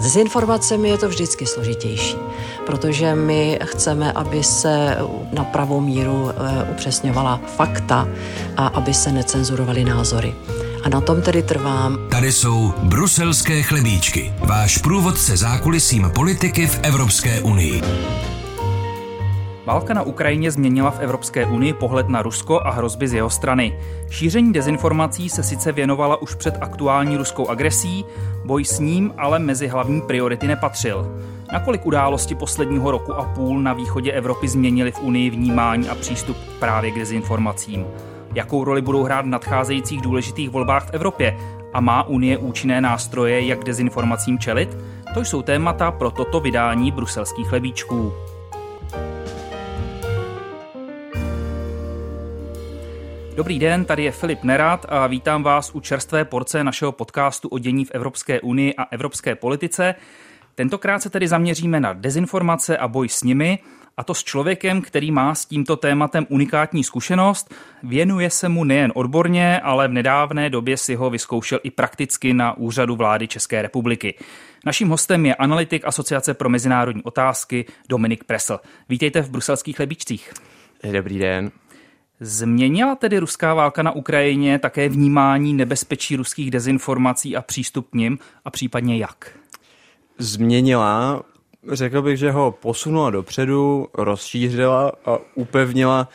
S dezinformacemi je to vždycky složitější, protože my chceme, aby se na pravou míru eh, upřesňovala fakta a aby se necenzurovaly názory. A na tom tedy trvám. Tady jsou bruselské chlebíčky, váš průvodce zákulisím politiky v Evropské unii. Válka na Ukrajině změnila v Evropské unii pohled na Rusko a hrozby z jeho strany. Šíření dezinformací se sice věnovala už před aktuální ruskou agresí, boj s ním ale mezi hlavní priority nepatřil. Nakolik události posledního roku a půl na východě Evropy změnily v Unii vnímání a přístup právě k dezinformacím? Jakou roli budou hrát v nadcházejících důležitých volbách v Evropě? A má Unie účinné nástroje, jak dezinformacím čelit? To jsou témata pro toto vydání bruselských chlebíčků. Dobrý den, tady je Filip Nerad a vítám vás u čerstvé porce našeho podcastu o dění v Evropské unii a evropské politice. Tentokrát se tedy zaměříme na dezinformace a boj s nimi, a to s člověkem, který má s tímto tématem unikátní zkušenost. Věnuje se mu nejen odborně, ale v nedávné době si ho vyzkoušel i prakticky na úřadu vlády České republiky. Naším hostem je analytik Asociace pro mezinárodní otázky Dominik Presl. Vítejte v bruselských lebičcích. Dobrý den. Změnila tedy ruská válka na Ukrajině také vnímání nebezpečí ruských dezinformací a přístup k nim a případně jak? Změnila, řekl bych, že ho posunula dopředu, rozšířila a upevnila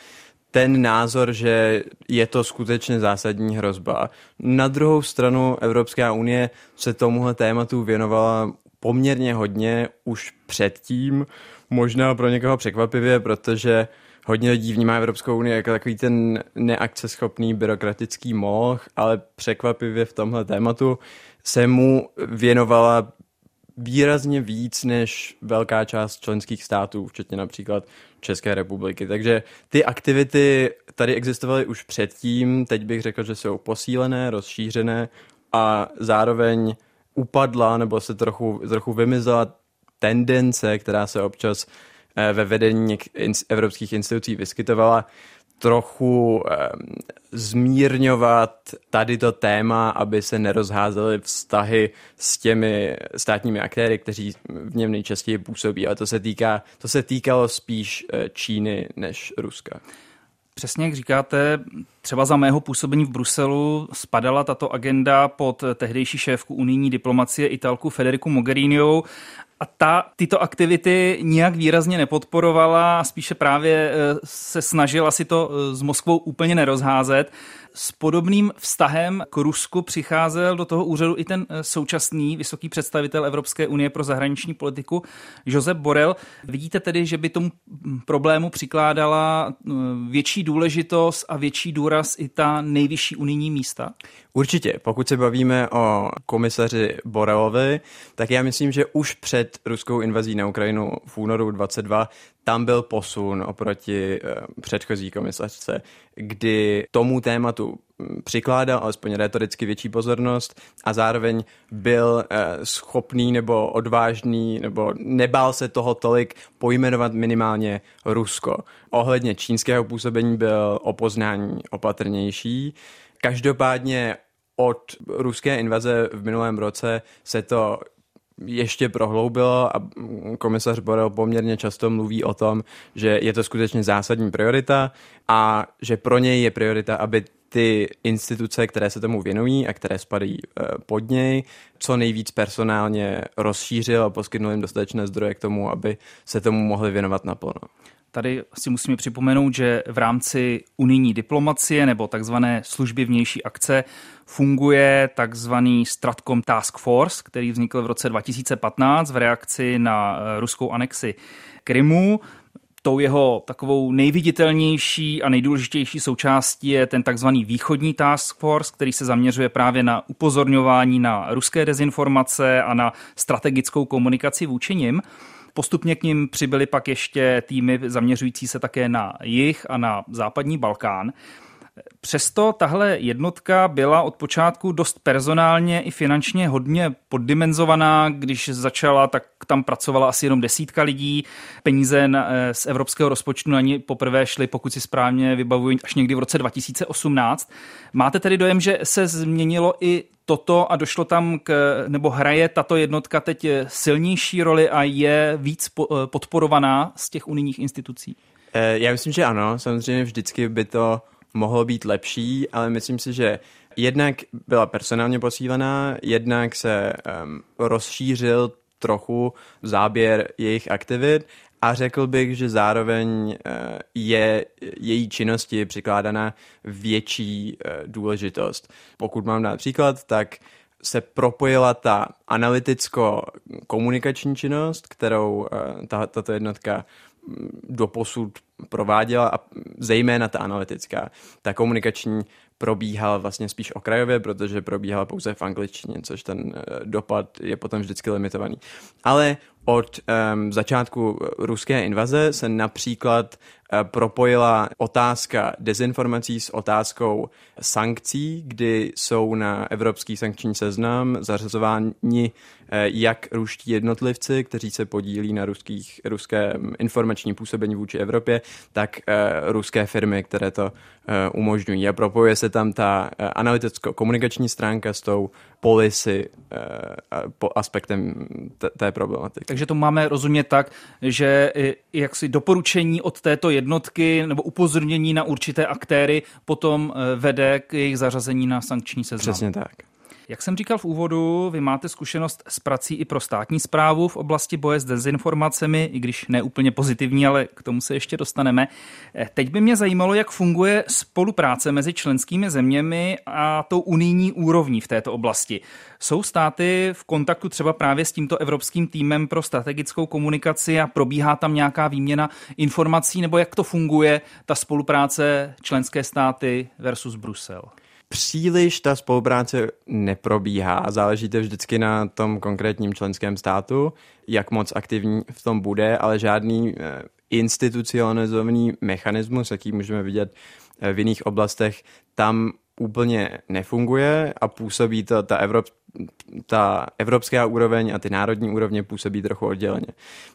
ten názor, že je to skutečně zásadní hrozba. Na druhou stranu Evropská unie se tomuhle tématu věnovala poměrně hodně už předtím, možná pro někoho překvapivě, protože hodně lidí vnímá Evropskou unii jako takový ten neakceschopný byrokratický moh, ale překvapivě v tomhle tématu se mu věnovala výrazně víc než velká část členských států, včetně například České republiky. Takže ty aktivity tady existovaly už předtím, teď bych řekl, že jsou posílené, rozšířené a zároveň upadla nebo se trochu, trochu vymizela tendence, která se občas Eh, ve vedení evropských institucí vyskytovala, trochu eh, zmírňovat tady to téma, aby se nerozházely vztahy s těmi státními aktéry, kteří v něm nejčastěji působí. Ale to se, týká, to se týkalo spíš eh, Číny než Ruska. Přesně jak říkáte, třeba za mého působení v Bruselu spadala tato agenda pod tehdejší šéfku unijní diplomacie Italku Federiku Mogheriniovou a ta tyto aktivity nijak výrazně nepodporovala, spíše právě eh, se snažila si to eh, s Moskvou úplně nerozházet s podobným vztahem k Rusku přicházel do toho úřadu i ten eh, současný vysoký představitel Evropské unie pro zahraniční politiku Josep Borel. Vidíte tedy, že by tomu problému přikládala eh, větší důležitost a větší důraz i ta nejvyšší unijní místa? Určitě. Pokud se bavíme o komisaři Borelovi, tak já myslím, že už před ruskou invazí na Ukrajinu v únoru 22 tam byl posun oproti eh, předchozí komisařce, kdy tomu tématu hm, přikládal alespoň retoricky větší pozornost a zároveň byl eh, schopný nebo odvážný nebo nebál se toho tolik pojmenovat minimálně Rusko. Ohledně čínského působení byl o poznání opatrnější. Každopádně od ruské invaze v minulém roce se to ještě prohloubilo a komisař Borel poměrně často mluví o tom, že je to skutečně zásadní priorita a že pro něj je priorita, aby ty instituce, které se tomu věnují a které spadají eh, pod něj, co nejvíc personálně rozšířil a poskytnul jim dostatečné zdroje k tomu, aby se tomu mohli věnovat naplno. Tady si musíme připomenout, že v rámci unijní diplomacie nebo takzvané služby vnější akce funguje takzvaný Stratcom Task Force, který vznikl v roce 2015 v reakci na eh, ruskou anexi Krymu. Tou jeho takovou nejviditelnější a nejdůležitější součástí je ten takzvaný východní task force, který se zaměřuje právě na upozorňování na ruské dezinformace a na strategickou komunikaci vůči nim. Postupně k ním přibyly pak ještě týmy zaměřující se také na jih a na západní Balkán. Přesto tahle jednotka byla od počátku dost personálně i finančně hodně poddimenzovaná. Když začala, tak tam pracovala asi jenom desítka lidí. Peníze eh, z evropského rozpočtu na ní poprvé šly, pokud si správně vybavuji, až někdy v roce 2018. Máte tedy dojem, že se změnilo i toto a došlo tam k, nebo hraje tato jednotka teď silnější roli a je víc podporovaná z těch unijních institucí? Já myslím, že ano. Samozřejmě vždycky by to mohlo být lepší, ale myslím si, že jednak byla personálně posílená, jednak se um, rozšířil trochu záběr jejich aktivit a řekl bych, že zároveň uh, je její činnosti přikládána větší uh, důležitost. Pokud mám dát příklad, tak se propojila ta analyticko-komunikační činnost, kterou ta, tato jednotka doposud prováděla a zejména ta analytická. Ta komunikační probíhala vlastně spíš okrajově, protože probíhala pouze v angličtině, což ten eh, dopad je potom vždycky limitovaný. Ale od um, začátku ruské invaze se například uh, propojila otázka dezinformací s otázkou sankcí, kdy jsou na evropský sankční seznam zařazováni uh, jak ruští jednotlivci, kteří se podílí na ruských, ruské informační působení vůči Evropě, tak uh, ruské firmy, které to umožňují. A propojuje se tam ta analyticko-komunikační stránka s tou policy aspektem té problematiky. Takže to máme rozumět tak, že jaksi doporučení od této jednotky nebo upozornění na určité aktéry potom eh, vede k jejich zařazení na sankční seznam. Přesně tak. Jak jsem říkal v úvodu, vy máte zkušenost s prací i pro státní zprávu v oblasti boje s dezinformacemi, i když ne úplně pozitivní, ale k tomu se ještě dostaneme. Eh, teď by mě zajímalo, jak funguje spolupráce mezi členskými zeměmi a tou unijní úrovní v této oblasti. Jsou státy v kontaktu třeba právě s tímto evropským týmem pro strategickou komunikaci a probíhá tam nějaká výměna informací, nebo jak to funguje, ta spolupráce členské státy versus Brusel? Příliš ta spolupráce neprobíhá. Záleží to vždycky na tom konkrétním členském státu, jak moc aktivní v tom bude, ale žádný eh, institucionalizovaný mechanismus, jaký můžeme vidět eh, v jiných oblastech, tam úplně nefunguje a působí to ta, Evrop, ta evropská úroveň a ty národní úrovně působí trochu odděleně.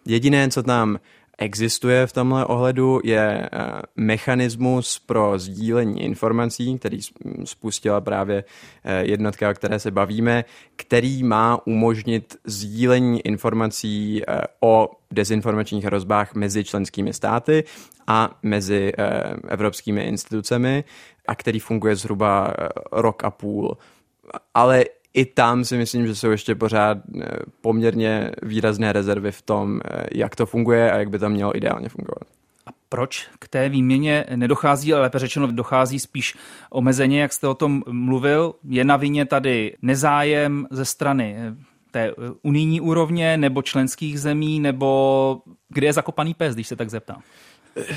Jediné, co tam existuje v tomhle ohledu, je eh, mechanismus pro sdílení informací, který spustila právě eh, jednotka, o které se bavíme, který má umožnit sdílení informací eh, o dezinformačních hrozbách mezi členskými státy a mezi evropskými institucemi a který funguje zhruba rok a půl. Ale i tam si myslím, že jsou ještě pořád eh, poměrně výrazné rezervy v tom, eh, jak to funguje a jak by to mělo ideálně fungovat. A proč k té výměně nedochází, ale lépe řečeno dochází spíš omezeně, jak jste o tom mluvil? Je na vině tady nezájem ze strany eh, té unijní úrovně nebo členských zemí, nebo kde je zakopaný pes, když se tak zeptám?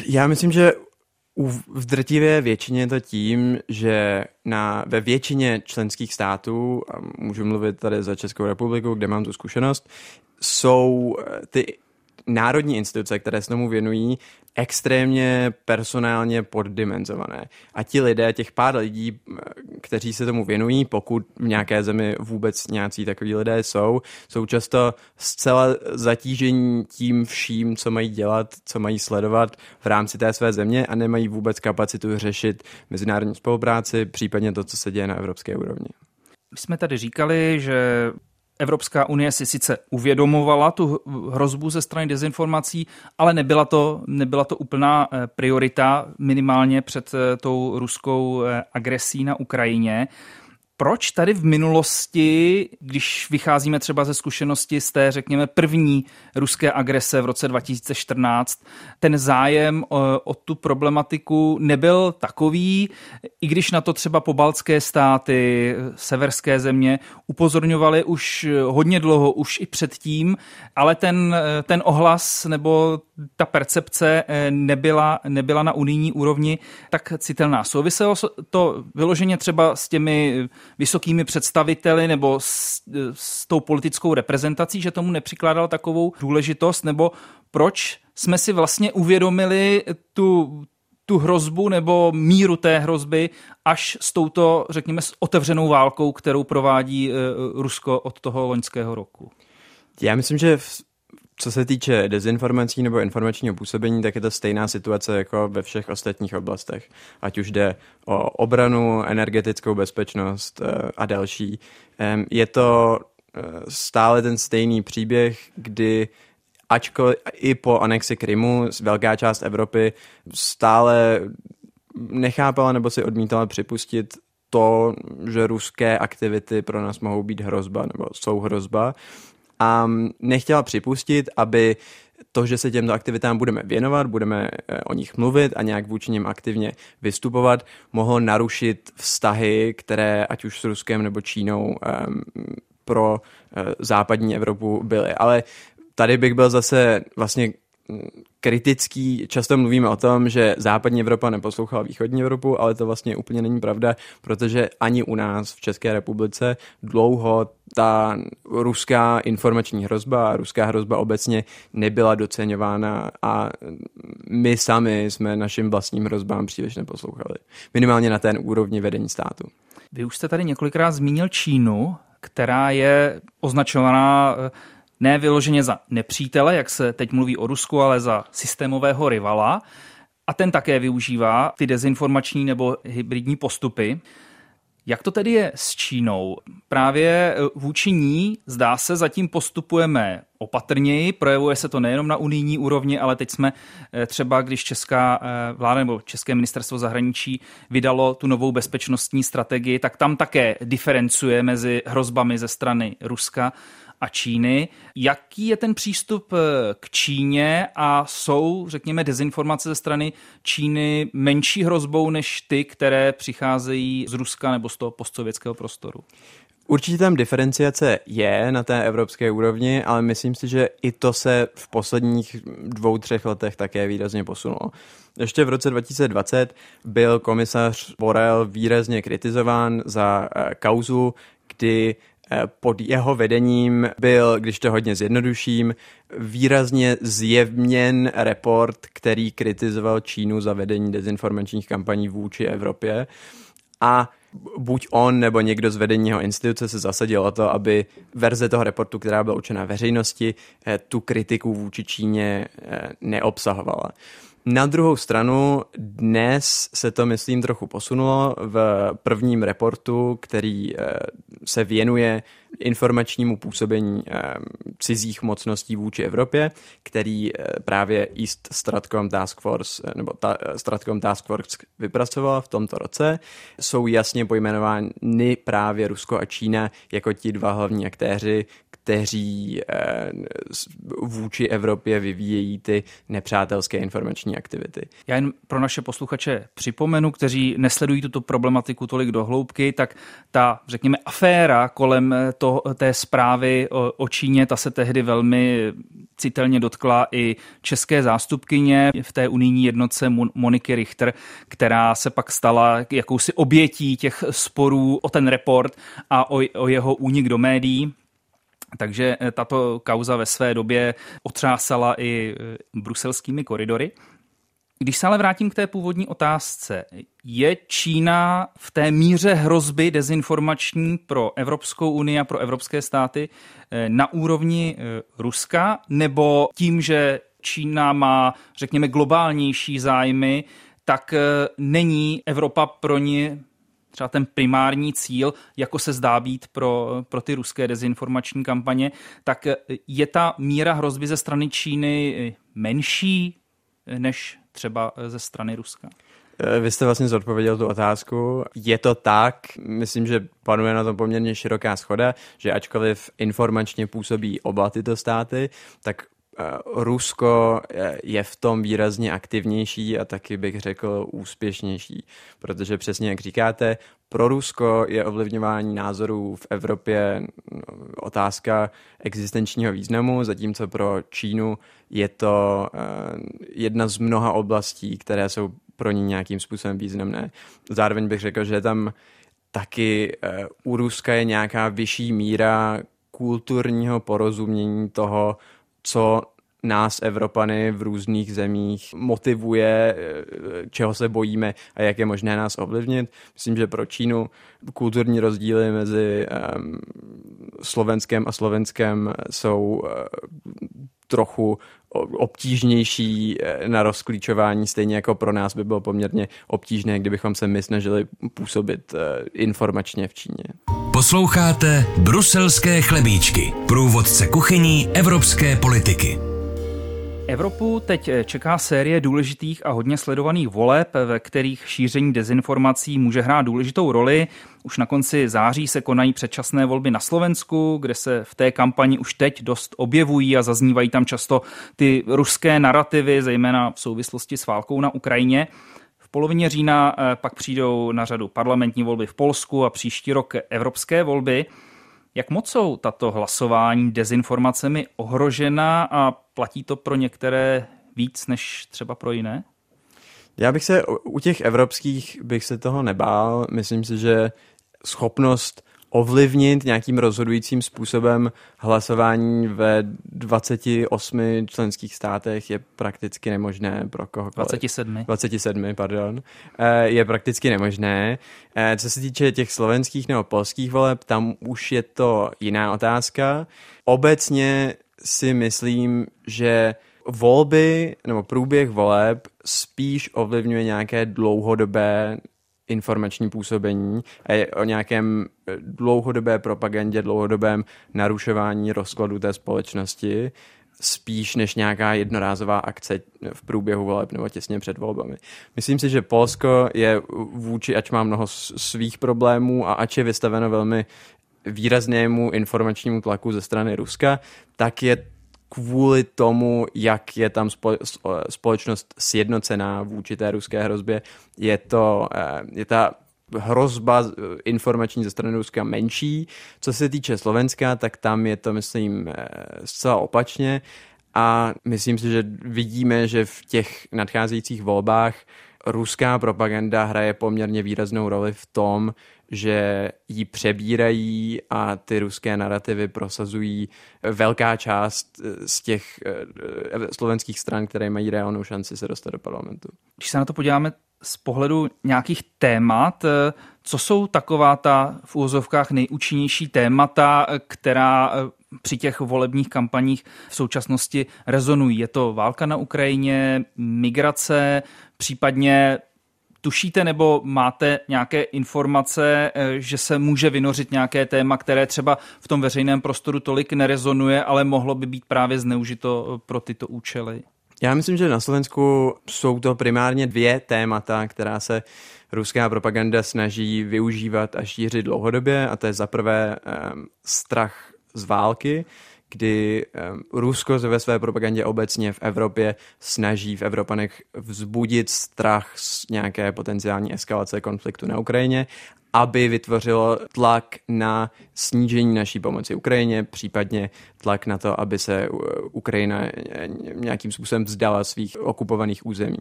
Já myslím, že v drtivé většině je to tím, že na, ve většině členských států, a můžu mluvit tady za Českou republiku, kde mám tu zkušenost, jsou eh, ty národní instituce, které se tomu věnují, extrémně personálně poddimenzované. A ti lidé, těch pár lidí, kteří se tomu věnují, pokud v nějaké zemi vůbec nějací takový lidé jsou, jsou často zcela zatížení tím vším, co mají dělat, co mají sledovat v rámci té své země a nemají vůbec kapacitu řešit mezinárodní spolupráci, případně to, co se děje na evropské úrovni. My jsme tady říkali, že Evropská unie si sice uvědomovala tu hrozbu ze strany dezinformací, ale nebyla to, nebyla to úplná eh, priorita minimálně před eh, tou ruskou eh, agresí na Ukrajině. Proč tady v minulosti, když vycházíme třeba ze zkušenosti z té, řekněme, první ruské agrese v roce 2014, ten zájem o, o tu problematiku nebyl takový, i když na to třeba pobaltské státy, severské země upozorňovaly už hodně dlouho, už i předtím, ale ten, ten ohlas nebo ta percepce nebyla, nebyla na unijní úrovni tak citelná. Souviselo to vyloženě třeba s těmi vysokými představiteli nebo s, s tou politickou reprezentací, že tomu nepřikládal takovou důležitost, nebo proč jsme si vlastně uvědomili tu, tu hrozbu nebo míru té hrozby až s touto, řekněme, s otevřenou válkou, kterou provádí uh, Rusko od toho loňského roku? Já myslím, že co se týče dezinformací nebo informačního působení, tak je to stejná situace jako ve všech ostatních oblastech. Ať už jde o obranu, energetickou bezpečnost eh, a další. Je to eh, stále ten stejný příběh, kdy ačkoliv i po anexi Krymu velká část Evropy stále nechápala nebo si odmítala připustit to, že ruské aktivity pro nás mohou být hrozba nebo jsou hrozba a nechtěla připustit, aby to, že se těmto aktivitám budeme věnovat, budeme eh, o nich mluvit a nějak vůči nim aktivně vystupovat, mohlo narušit vztahy, které ať už s Ruskem nebo Čínou um, pro uh, západní Evropu byly. Ale tady bych byl zase vlastně kritický. Často mluvíme o tom, že západní Evropa neposlouchala východní Evropu, ale to vlastně úplně není pravda, protože ani u nás v České republice dlouho ta ruská informační hrozba a ruská hrozba obecně nebyla doceňována a my sami jsme našim vlastním hrozbám příliš neposlouchali. Minimálně na ten úrovni vedení státu. Vy už jste tady několikrát zmínil Čínu, která je označovaná ne vyloženě za nepřítele, jak se teď mluví o Rusku, ale za systémového rivala. A ten také využívá ty dezinformační nebo hybridní postupy. Jak to tedy je s Čínou? Právě e, vůči ní, zdá se, zatím postupujeme opatrněji, projevuje se to nejenom na unijní úrovni, ale teď jsme e, třeba, když česká e, vláda nebo České ministerstvo zahraničí vydalo tu novou bezpečnostní strategii, tak tam také diferencuje mezi hrozbami ze strany Ruska a Číny. Jaký je ten přístup eh, k Číně a jsou, řekněme, dezinformace ze strany Číny menší hrozbou než ty, které přicházejí z Ruska nebo z toho postsovětského prostoru? Určitě tam diferenciace je na té evropské úrovni, ale myslím si, že i to se v posledních dvou, třech letech také výrazně posunulo. Ještě v roce 2020 byl komisař Borel výrazně kritizován za eh, kauzu, kdy pod jeho vedením byl, když to hodně zjednoduším, výrazně zjevněn report, který kritizoval Čínu za vedení dezinformačních kampaní vůči Evropě. A buď on nebo někdo z vedení jeho instituce se zasadil o to, aby verze toho reportu, která byla určená veřejnosti, eh, tu kritiku vůči Číně eh, neobsahovala. Na druhou stranu dnes se to, myslím, trochu posunulo v prvním reportu, který eh, se věnuje informačnímu působení eh, cizích mocností vůči Evropě, který eh, právě East Stratcom Task Force nebo ta, Stratcom Task Force vypracoval v tomto roce. Jsou jasně pojmenovány právě Rusko a Čína jako ti dva hlavní aktéři, kteří eh, vůči Evropě vyvíjejí ty nepřátelské informační aktivity. Já jen pro naše posluchače připomenu, kteří nesledují tuto problematiku tolik do hloubky, tak ta, řekněme, aféra kolem eh, to, té zprávy o, o Číně, ta se tehdy velmi citelně dotkla i české zástupkyně v té unijní jednotce Moniky Richter, která se pak stala jakousi obětí těch sporů o ten report a o, o jeho únik do médií. Takže eh, tato kauza ve své době otřásala i eh, bruselskými koridory. Když se ale vrátím k té původní otázce, je Čína v té míře hrozby dezinformační pro Evropskou unii a pro evropské státy eh, na úrovni Ruska, nebo tím, že Čína má, řekněme, globálnější zájmy, tak není Evropa pro ně třeba ten primární cíl, jako se zdá být pro, pro ty ruské dezinformační kampaně, tak je ta míra hrozby ze strany Číny menší než třeba ze strany Ruska? Eh, vy jste vlastně zodpověděl tu otázku. Je to tak, myslím, že panuje na tom poměrně široká schoda, že ačkoliv informačně působí oba tyto státy, tak Rusko eh, je v tom výrazně aktivnější a taky bych řekl úspěšnější, protože přesně jak říkáte, pro Rusko je ovlivňování názorů v Evropě no, otázka existenčního významu, zatímco pro Čínu je to eh, jedna z mnoha oblastí, které jsou pro ní nějakým způsobem významné. Zároveň bych řekl, že tam taky u Ruska je nějaká vyšší míra kulturního porozumění toho, co nás, Evropany v různých zemích motivuje, eh, čeho se bojíme a jak je možné nás ovlivnit. Myslím, že pro Čínu kulturní rozdíly mezi um, Slovenskem a Slovenskem jsou uh, trochu obtížnější eh, na rozklíčování, stejně jako pro nás by bylo poměrně obtížné, kdybychom se my snažili působit informačně v Číně. Posloucháte Bruselské chlebíčky, průvodce kuchyní evropské politiky. Evropu teď eh, čeká série důležitých a hodně sledovaných voleb, ve kterých šíření dezinformací může hrát důležitou roli. Už na konci září se konají předčasné volby na Slovensku, kde se v té kampani už teď dost objevují a zaznívají tam často ty ruské narrativy, zejména v souvislosti s válkou na Ukrajině. V polovině října eh, pak přijdou na řadu parlamentní volby v Polsku a příští rok evropské volby. Jak moc jsou tato hlasování dezinformacemi ohrožena a platí to pro některé víc než třeba pro jiné? Já bych se u těch evropských bych se toho nebál. Myslím si, že schopnost ovlivnit nějakým rozhodujícím způsobem hlasování ve 28 členských státech je prakticky nemožné pro kohokoliv. 27. 27, pardon. Eh, je prakticky nemožné. Eh, co se týče těch slovenských nebo polských voleb, tam už je to jiná otázka. Obecně si myslím, že volby nebo průběh voleb spíš ovlivňuje nějaké dlouhodobé informační působení a je o nějakém eh, dlouhodobé propagandě, dlouhodobém narušování rozkladu té společnosti, spíš než nějaká jednorázová akce v průběhu voleb nebo těsně před volbami. Myslím si, že Polsko je vůči, ač má mnoho svých problémů a ač je vystaveno velmi výraznému informačnímu tlaku ze strany Ruska, tak je kvůli tomu, jak je tam společnost sjednocená vůči té ruské hrozbě, je to, eh, je ta hrozba informační ze strany Ruska menší. Co se týče Slovenska, tak tam je to, myslím, eh, zcela opačně a myslím si, že vidíme, že v těch nadcházejících volbách ruská propaganda hraje poměrně výraznou roli v tom, že ji přebírají a ty ruské narrativy prosazují velká část eh, z těch eh, eh, slovenských stran, které mají reálnou šanci se dostat do parlamentu. Když se na to podíváme z pohledu nějakých témat, co jsou taková ta v úvozovkách nejúčinnější témata, která při těch volebních kampaních v současnosti rezonují? Je to válka na Ukrajině, migrace, případně Tušíte nebo máte nějaké informace, eh, že se může vynořit nějaké téma, které třeba v tom veřejném prostoru tolik nerezonuje, ale mohlo by být právě zneužito eh, pro tyto účely? Já myslím, že na Slovensku jsou to primárně dvě témata, která se ruská propaganda snaží využívat a šířit dlouhodobě, a to je za prvé um, strach z války, kdy Rusko se ve své propagandě obecně v Evropě snaží v Evropanech vzbudit strach z nějaké potenciální eskalace konfliktu na Ukrajině aby vytvořilo tlak na snížení naší pomoci Ukrajině, případně tlak na to, aby se Ukrajina nějakým způsobem vzdala svých okupovaných území.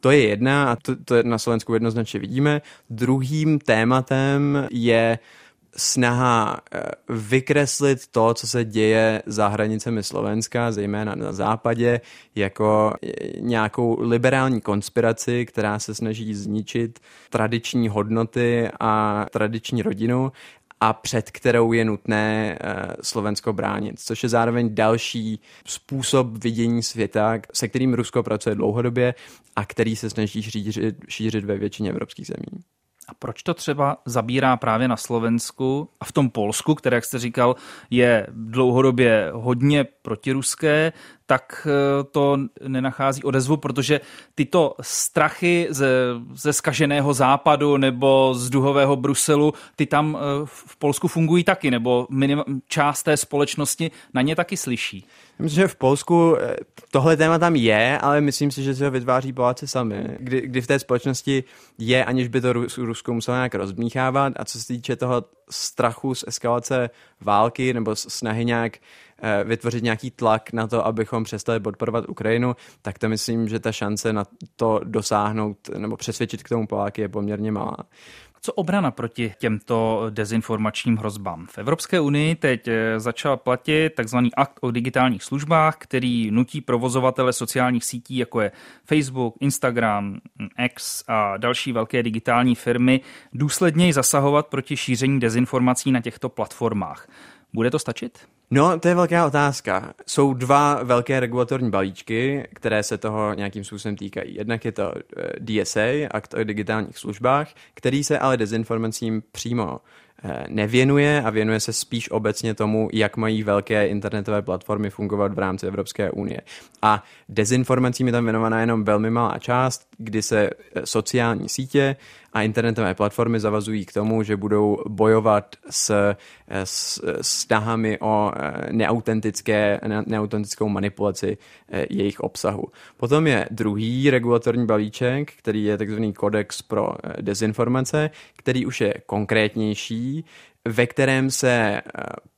To je jedna a to, to na Slovensku jednoznačně vidíme. Druhým tématem je snaha eh, vykreslit to, co se děje za hranicemi Slovenska, zejména na západě, jako eh, nějakou liberální konspiraci, která se snaží zničit tradiční hodnoty a tradiční rodinu a před kterou je nutné eh, Slovensko bránit, což je zároveň další způsob vidění světa, se kterým Rusko pracuje dlouhodobě a který se snaží šířit, šířit ve většině evropských zemí. A proč to třeba zabírá právě na Slovensku a v tom Polsku, které, jak jste říkal, je dlouhodobě hodně protiruské, tak eh, to nenachází odezvu, protože tyto strachy ze, ze skaženého západu nebo z duhového Bruselu, ty tam eh, v Polsku fungují taky, nebo minima, část té společnosti na ně taky slyší. Myslím, že v Polsku eh, tohle téma tam je, ale myslím si, že se ho vytváří Poláci sami. Kdy, kdy v té společnosti je, aniž by to Rusko muselo nějak rozmíchávat. A co se týče toho strachu z eskalace války nebo snahy nějak vytvořit nějaký tlak na to, abychom přestali podporovat Ukrajinu, tak to myslím, že ta šance na to dosáhnout nebo přesvědčit k tomu Poláky je poměrně malá. Co obrana proti těmto dezinformačním hrozbám? V Evropské unii teď eh, začal platit tzv. akt o digitálních službách, který nutí provozovatele sociálních sítí, jako je Facebook, Instagram, X a další velké digitální firmy, důsledněji zasahovat proti šíření dezinformací na těchto platformách. Bude to stačit? No, to je velká otázka. Jsou dva velké regulatorní balíčky, které se toho nějakým způsobem týkají. Jednak je to eh, DSA, akt o digitálních službách, který se ale dezinformacím přímo Eh, nevěnuje a věnuje se spíš obecně tomu, jak mají velké internetové platformy fungovat v rámci Evropské unie. A dezinformacím je tam věnovaná jenom velmi malá část, kdy se eh, sociální sítě a internetové platformy zavazují k tomu, že budou bojovat s, eh, s snahami o neautentické, neautentickou manipulaci jejich obsahu. Potom je druhý regulatorní balíček, který je takzvaný kodex pro dezinformace, který už je konkrétnější ve kterém se eh,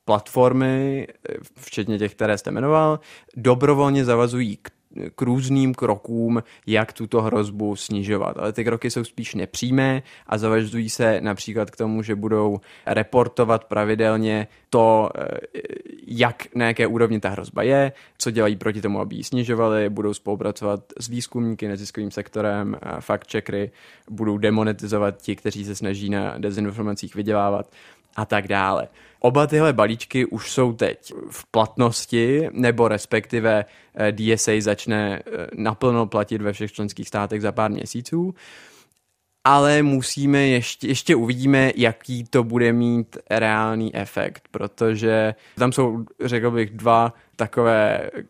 platformy, eh, včetně těch, které jste jmenoval, dobrovolně zavazují k k různým krokům, jak tuto hrozbu snižovat. Ale ty kroky jsou spíš nepřímé a zavažují se například k tomu, že budou reportovat pravidelně to, eh, jak na jaké úrovni ta hrozba je, co dělají proti tomu, aby ji snižovali, budou spolupracovat s výzkumníky, neziskovým sektorem, fact checkery, budou demonetizovat ti, kteří se snaží na dezinformacích vydělávat a tak dále. Oba tyhle balíčky už jsou teď v platnosti, nebo respektive eh, DSA začne eh, naplno platit ve všech členských státech za pár měsíců. Ale musíme ještě, ještě uvidíme, jaký to bude mít reálný efekt, protože tam jsou, řekl bych, dva takové eh,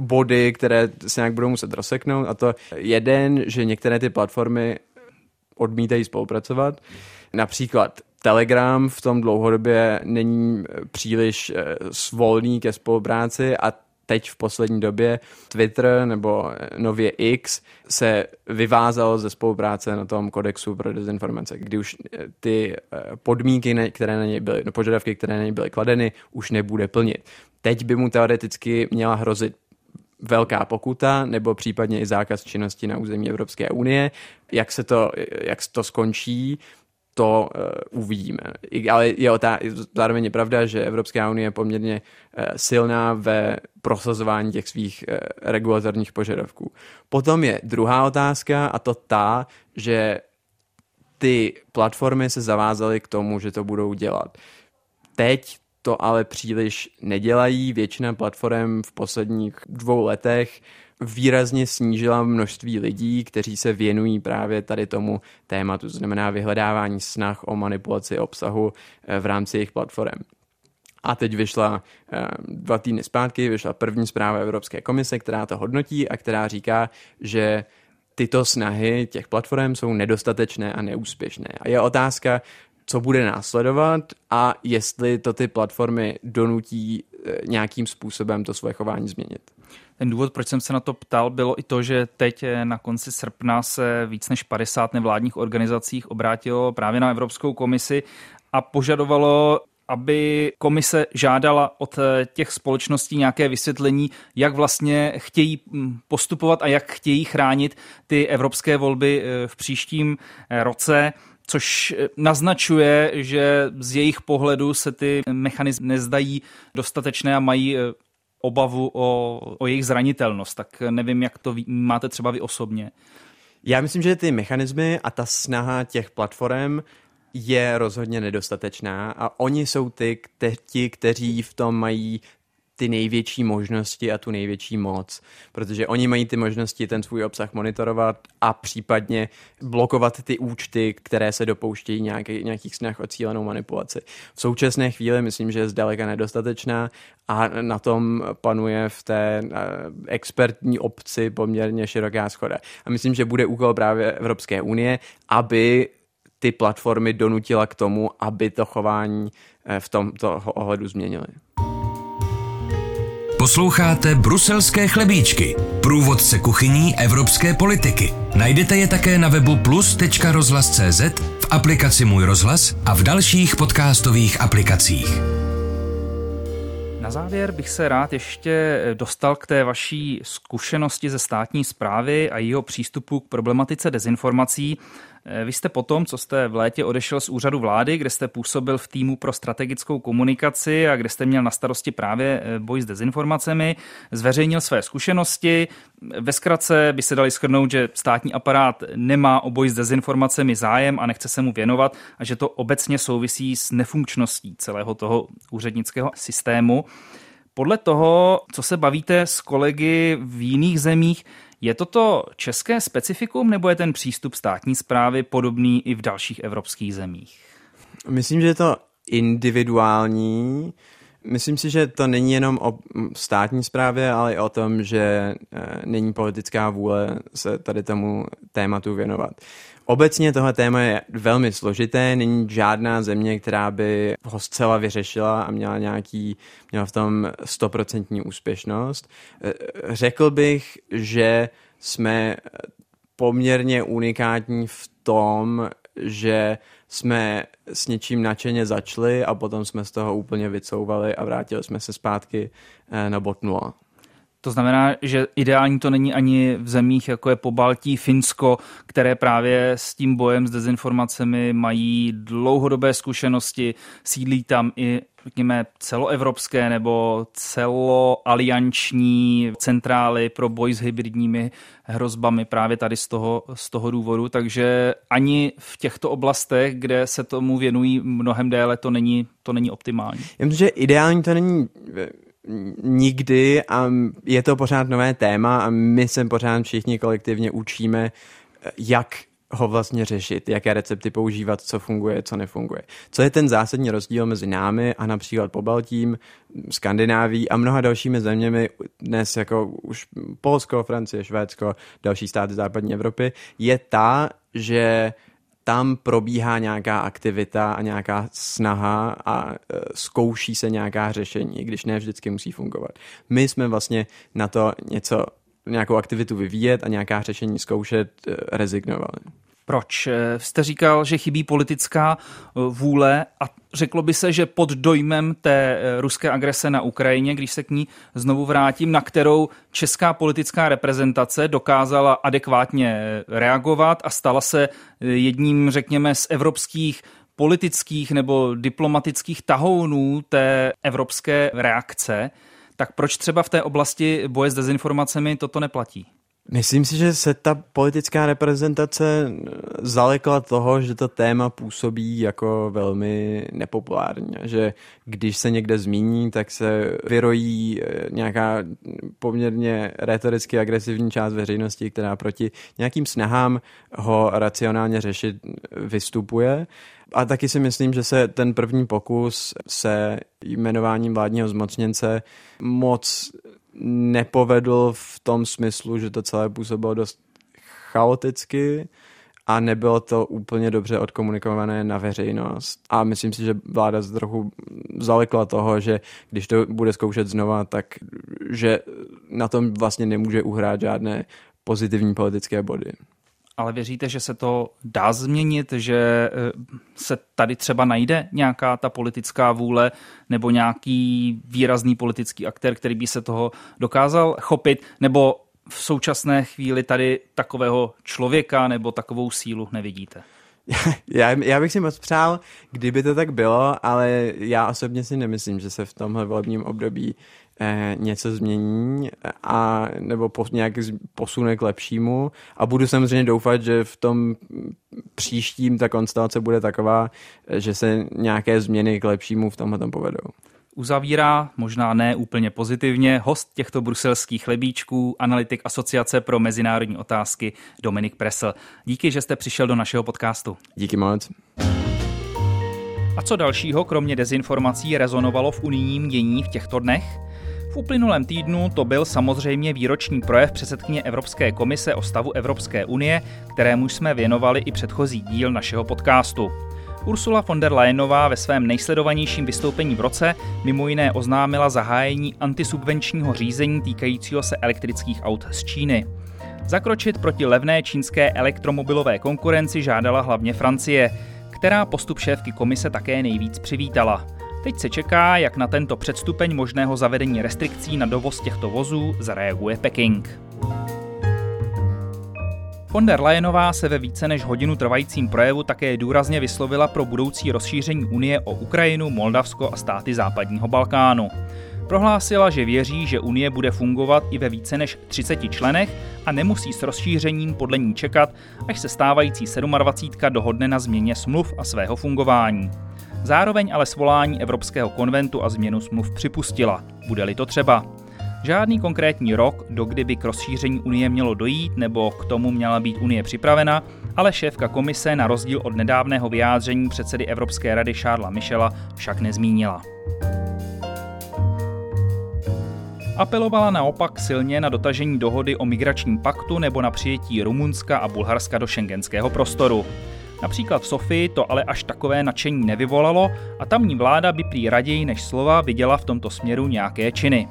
body, které se nějak budou muset rozseknout a to jeden, že některé ty platformy odmítají spolupracovat. Například Telegram v tom dlouhodobě není eh, příliš eh, svolný ke spolupráci a teď v poslední době Twitter nebo eh, nově X se vyvázal ze spolupráce na tom kodexu pro dezinformace, kdy už ty podmínky, které na něj byly, no, požadavky, které na něj byly kladeny, už nebude plnit. Teď by mu teoreticky měla hrozit velká pokuta nebo případně i zákaz činnosti na území Evropské unie. Jak se to, jak to skončí, to uh, uvidíme. I, ale je otá- zároveň je pravda, že Evropská unie je poměrně uh, silná ve prosazování těch svých uh, regulatorních požadavků. Potom je druhá otázka a to ta, že ty platformy se zavázaly k tomu, že to budou dělat. Teď to ale příliš nedělají. Většina platform v posledních dvou letech výrazně snížila množství lidí, kteří se věnují právě tady tomu tématu, to znamená vyhledávání snah o manipulaci obsahu eh, v rámci jejich platform. A teď vyšla eh, dva týdny zpátky, vyšla první zpráva Evropské komise, která to hodnotí a která říká, že tyto snahy těch platform jsou nedostatečné a neúspěšné. A je otázka, co bude následovat a jestli to ty platformy donutí eh, nějakým způsobem to svoje chování změnit. Ten důvod, proč jsem se na to ptal, bylo i to, že teď eh, na konci srpna se víc než 50 nevládních organizacích obrátilo právě na Evropskou komisi a požadovalo aby komise žádala od eh, těch společností nějaké vysvětlení, jak vlastně chtějí hm, postupovat a jak chtějí chránit ty evropské volby v příštím roce což naznačuje, že z jejich pohledu se ty mechanizmy nezdají dostatečné a mají obavu o, o jejich zranitelnost, tak nevím, jak to máte třeba vy osobně. Já myslím, že ty mechanismy a ta snaha těch platform je rozhodně nedostatečná a oni jsou ty, kte- kteří v tom mají ty největší možnosti a tu největší moc, protože oni mají ty možnosti ten svůj obsah monitorovat a případně blokovat ty účty, které se dopouštějí nějaký, nějakých snah o cílenou manipulaci. V současné chvíli myslím, že je zdaleka nedostatečná a na tom panuje v té eh, expertní obci poměrně široká schoda. A myslím, že bude úkol právě Evropské unie, aby ty platformy donutila k tomu, aby to chování eh, v tomto ohledu změnily. Posloucháte Bruselské chlebíčky, průvodce kuchyní evropské politiky. Najdete je také na webu plus.rozhlas.cz, v aplikaci Můj rozhlas a v dalších podcastových aplikacích. Na závěr bych se rád ještě dostal k té vaší zkušenosti ze státní zprávy a jeho přístupu k problematice dezinformací. Vy jste potom, co jste v létě odešel z úřadu vlády, kde jste působil v týmu pro strategickou komunikaci a kde jste měl na starosti právě boj s dezinformacemi, zveřejnil své zkušenosti. Ve zkratce by se dali schrnout, že státní aparát nemá o boj s dezinformacemi zájem a nechce se mu věnovat a že to obecně souvisí s nefunkčností celého toho úřednického systému. Podle toho, co se bavíte s kolegy v jiných zemích, je toto české specifikum nebo je ten přístup státní zprávy podobný i v dalších evropských zemích? Myslím, že je to individuální. Myslím si, že to není jenom o státní správě, ale i o tom, že eh, není politická vůle se tady tomu tématu věnovat. Obecně tohle téma je velmi složité, není žádná země, která by ho zcela vyřešila a měla nějaký, měla v tom stoprocentní úspěšnost. Eh, řekl bych, že jsme poměrně unikátní v tom, že jsme s něčím nadšeně začali a potom jsme z toho úplně vycouvali a vrátili jsme se zpátky eh, na bot nula. To znamená, že ideální to není ani v zemích, jako je Pobaltí, Finsko, které právě s tím bojem s dezinformacemi mají dlouhodobé zkušenosti, sídlí tam i řekněme, celoevropské nebo celoalianční centrály pro boj s hybridními hrozbami právě tady z toho, z toho důvodu. Takže ani v těchto oblastech, kde se tomu věnují mnohem déle, to není, to není optimální. Já myslím, že ideální to není nikdy a je to pořád nové téma a my se pořád všichni kolektivně učíme, jak ho vlastně řešit, jaké recepty používat, co funguje, co nefunguje. Co je ten zásadní rozdíl mezi námi a například Pobaltím, Skandináví a mnoha dalšími zeměmi dnes jako už Polsko, Francie, Švédsko, další státy západní Evropy, je ta, že tam probíhá nějaká aktivita a nějaká snaha a e, zkouší se nějaká řešení, když ne vždycky musí fungovat. My jsme vlastně na to něco, nějakou aktivitu vyvíjet a nějaká řešení zkoušet e, rezignovali. Proč? Eh, jste říkal, že chybí politická eh, vůle a řeklo by se, že pod dojmem té eh, ruské agrese na Ukrajině, když se k ní znovu vrátím, na kterou česká politická reprezentace dokázala adekvátně reagovat a stala se jedním, řekněme, z evropských politických nebo diplomatických tahounů té evropské reakce, tak proč třeba v té oblasti boje s dezinformacemi toto neplatí? Myslím si, že se ta politická reprezentace zalekla toho, že to téma působí jako velmi nepopulárně, že když se někde zmíní, tak se vyrojí eh, nějaká poměrně retoricky agresivní část veřejnosti, která proti nějakým snahám ho racionálně řešit vystupuje. A taky si myslím, že se ten první pokus se jmenováním vládního zmocněnce moc nepovedl v tom smyslu, že to celé působilo dost chaoticky a nebylo to úplně dobře odkomunikované na veřejnost. A myslím si, že vláda z trochu zalekla toho, že když to bude zkoušet znova, tak že na tom vlastně nemůže uhrát žádné pozitivní politické body ale věříte, že se to dá změnit, že eh, se tady třeba najde nějaká ta politická vůle nebo nějaký výrazný politický aktér, který by se toho dokázal chopit, nebo v současné chvíli tady takového člověka nebo takovou sílu nevidíte? Já, já bych si moc přál, kdyby to tak bylo, ale já osobně si nemyslím, že se v tomhle volebním období něco změní a nebo po, nějak posune k lepšímu a budu samozřejmě doufat, že v tom příštím ta konstelace bude taková, že se nějaké změny k lepšímu v tomhle tom povedou. Uzavírá, možná ne úplně pozitivně, host těchto bruselských lebíčků, analytik Asociace pro mezinárodní otázky Dominik Presl. Díky, že jste přišel do našeho podcastu. Díky moc. A co dalšího, kromě dezinformací, rezonovalo v unijním dění v těchto dnech? V uplynulém týdnu to byl samozřejmě výroční projev předsedkyně Evropské komise o stavu Evropské unie, kterému jsme věnovali i předchozí díl našeho podcastu. Ursula von der Leyenová ve svém nejsledovanějším vystoupení v roce mimo jiné oznámila zahájení antisubvenčního řízení týkajícího se elektrických aut z Číny. Zakročit proti levné čínské elektromobilové konkurenci žádala hlavně Francie, která postup šéfky komise také nejvíc přivítala. Teď se čeká, jak na tento předstupeň možného zavedení restrikcí na dovoz těchto vozů zareaguje Peking. Von der Leyenová se ve více než hodinu trvajícím projevu také důrazně vyslovila pro budoucí rozšíření Unie o Ukrajinu, Moldavsko a státy západního Balkánu. Prohlásila, že věří, že Unie bude fungovat i ve více než 30 členech a nemusí s rozšířením podle ní čekat, až se stávající 27 dohodne na změně smluv a svého fungování. Zároveň ale svolání Evropského konventu a změnu smluv připustila, bude-li to třeba. Žádný konkrétní rok, do kdy by k rozšíření Unie mělo dojít nebo k tomu měla být Unie připravena, ale šéfka komise na rozdíl od nedávného vyjádření předsedy Evropské rady Charlesa Michela však nezmínila. Apelovala naopak silně na dotažení dohody o migračním paktu nebo na přijetí Rumunska a Bulharska do šengenského prostoru. Například v Sofii to ale až takové nadšení nevyvolalo a tamní vláda by prý raději než slova viděla v tomto směru nějaké činy.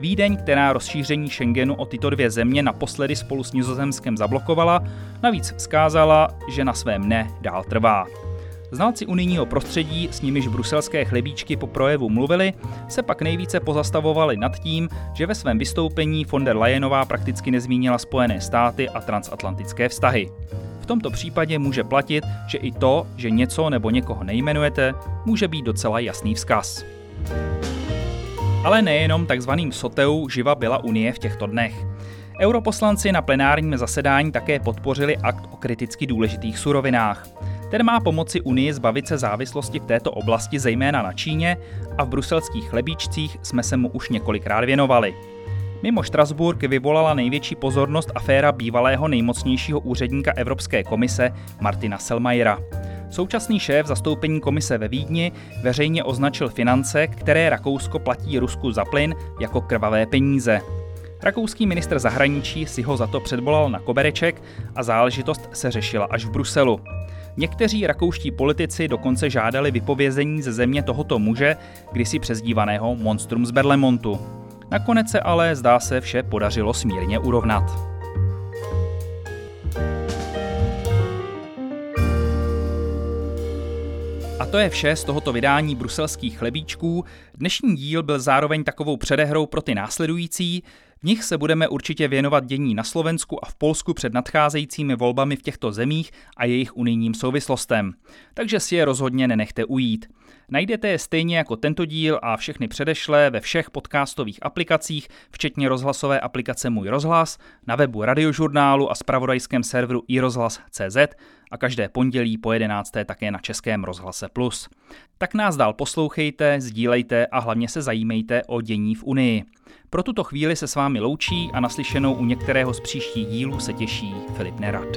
Vídeň, která rozšíření Schengenu o tyto dvě země naposledy spolu s Nizozemskem zablokovala, navíc vzkázala, že na svém ne dál trvá. Znalci unijního prostředí, s nimiž bruselské chlebíčky po projevu mluvili, se pak nejvíce pozastavovali nad tím, že ve svém vystoupení von der Leyenová prakticky nezmínila Spojené státy a transatlantické vztahy. V tomto případě může platit, že i to, že něco nebo někoho nejmenujete, může být docela jasný vzkaz. Ale nejenom takzvaným soteu živa byla Unie v těchto dnech. Europoslanci na plenárním zasedání také podpořili akt o kriticky důležitých surovinách. Ten má pomoci Unii zbavit se závislosti v této oblasti zejména na Číně a v bruselských chlebíčcích jsme se mu už několikrát věnovali. Mimo Štrasburg vyvolala největší pozornost aféra bývalého nejmocnějšího úředníka Evropské komise Martina Selmayera. Současný šéf zastoupení komise ve Vídni veřejně označil finance, které Rakousko platí Rusku za plyn, jako krvavé peníze. Rakouský ministr zahraničí si ho za to předvolal na kobereček a záležitost se řešila až v Bruselu. Někteří rakouští politici dokonce žádali vypovězení ze země tohoto muže, kdysi přezdívaného Monstrum z Berlemontu. Nakonec se ale zdá se vše podařilo smírně urovnat. A to je vše z tohoto vydání bruselských chlebíčků. Dnešní díl byl zároveň takovou předehrou pro ty následující. V nich se budeme určitě věnovat dění na Slovensku a v Polsku před nadcházejícími volbami v těchto zemích a jejich unijním souvislostem. Takže si je rozhodně nenechte ujít. Najdete je stejně jako tento díl a všechny předešlé ve všech podcastových aplikacích, včetně rozhlasové aplikace Můj rozhlas, na webu radiožurnálu a spravodajském serveru iRozhlas.cz a každé pondělí po 11. také na Českém rozhlase Plus. Tak nás dál poslouchejte, sdílejte a hlavně se zajímejte o dění v Unii. Pro tuto chvíli se s vámi loučí a naslyšenou u některého z příštích dílů se těší Filip Nerad.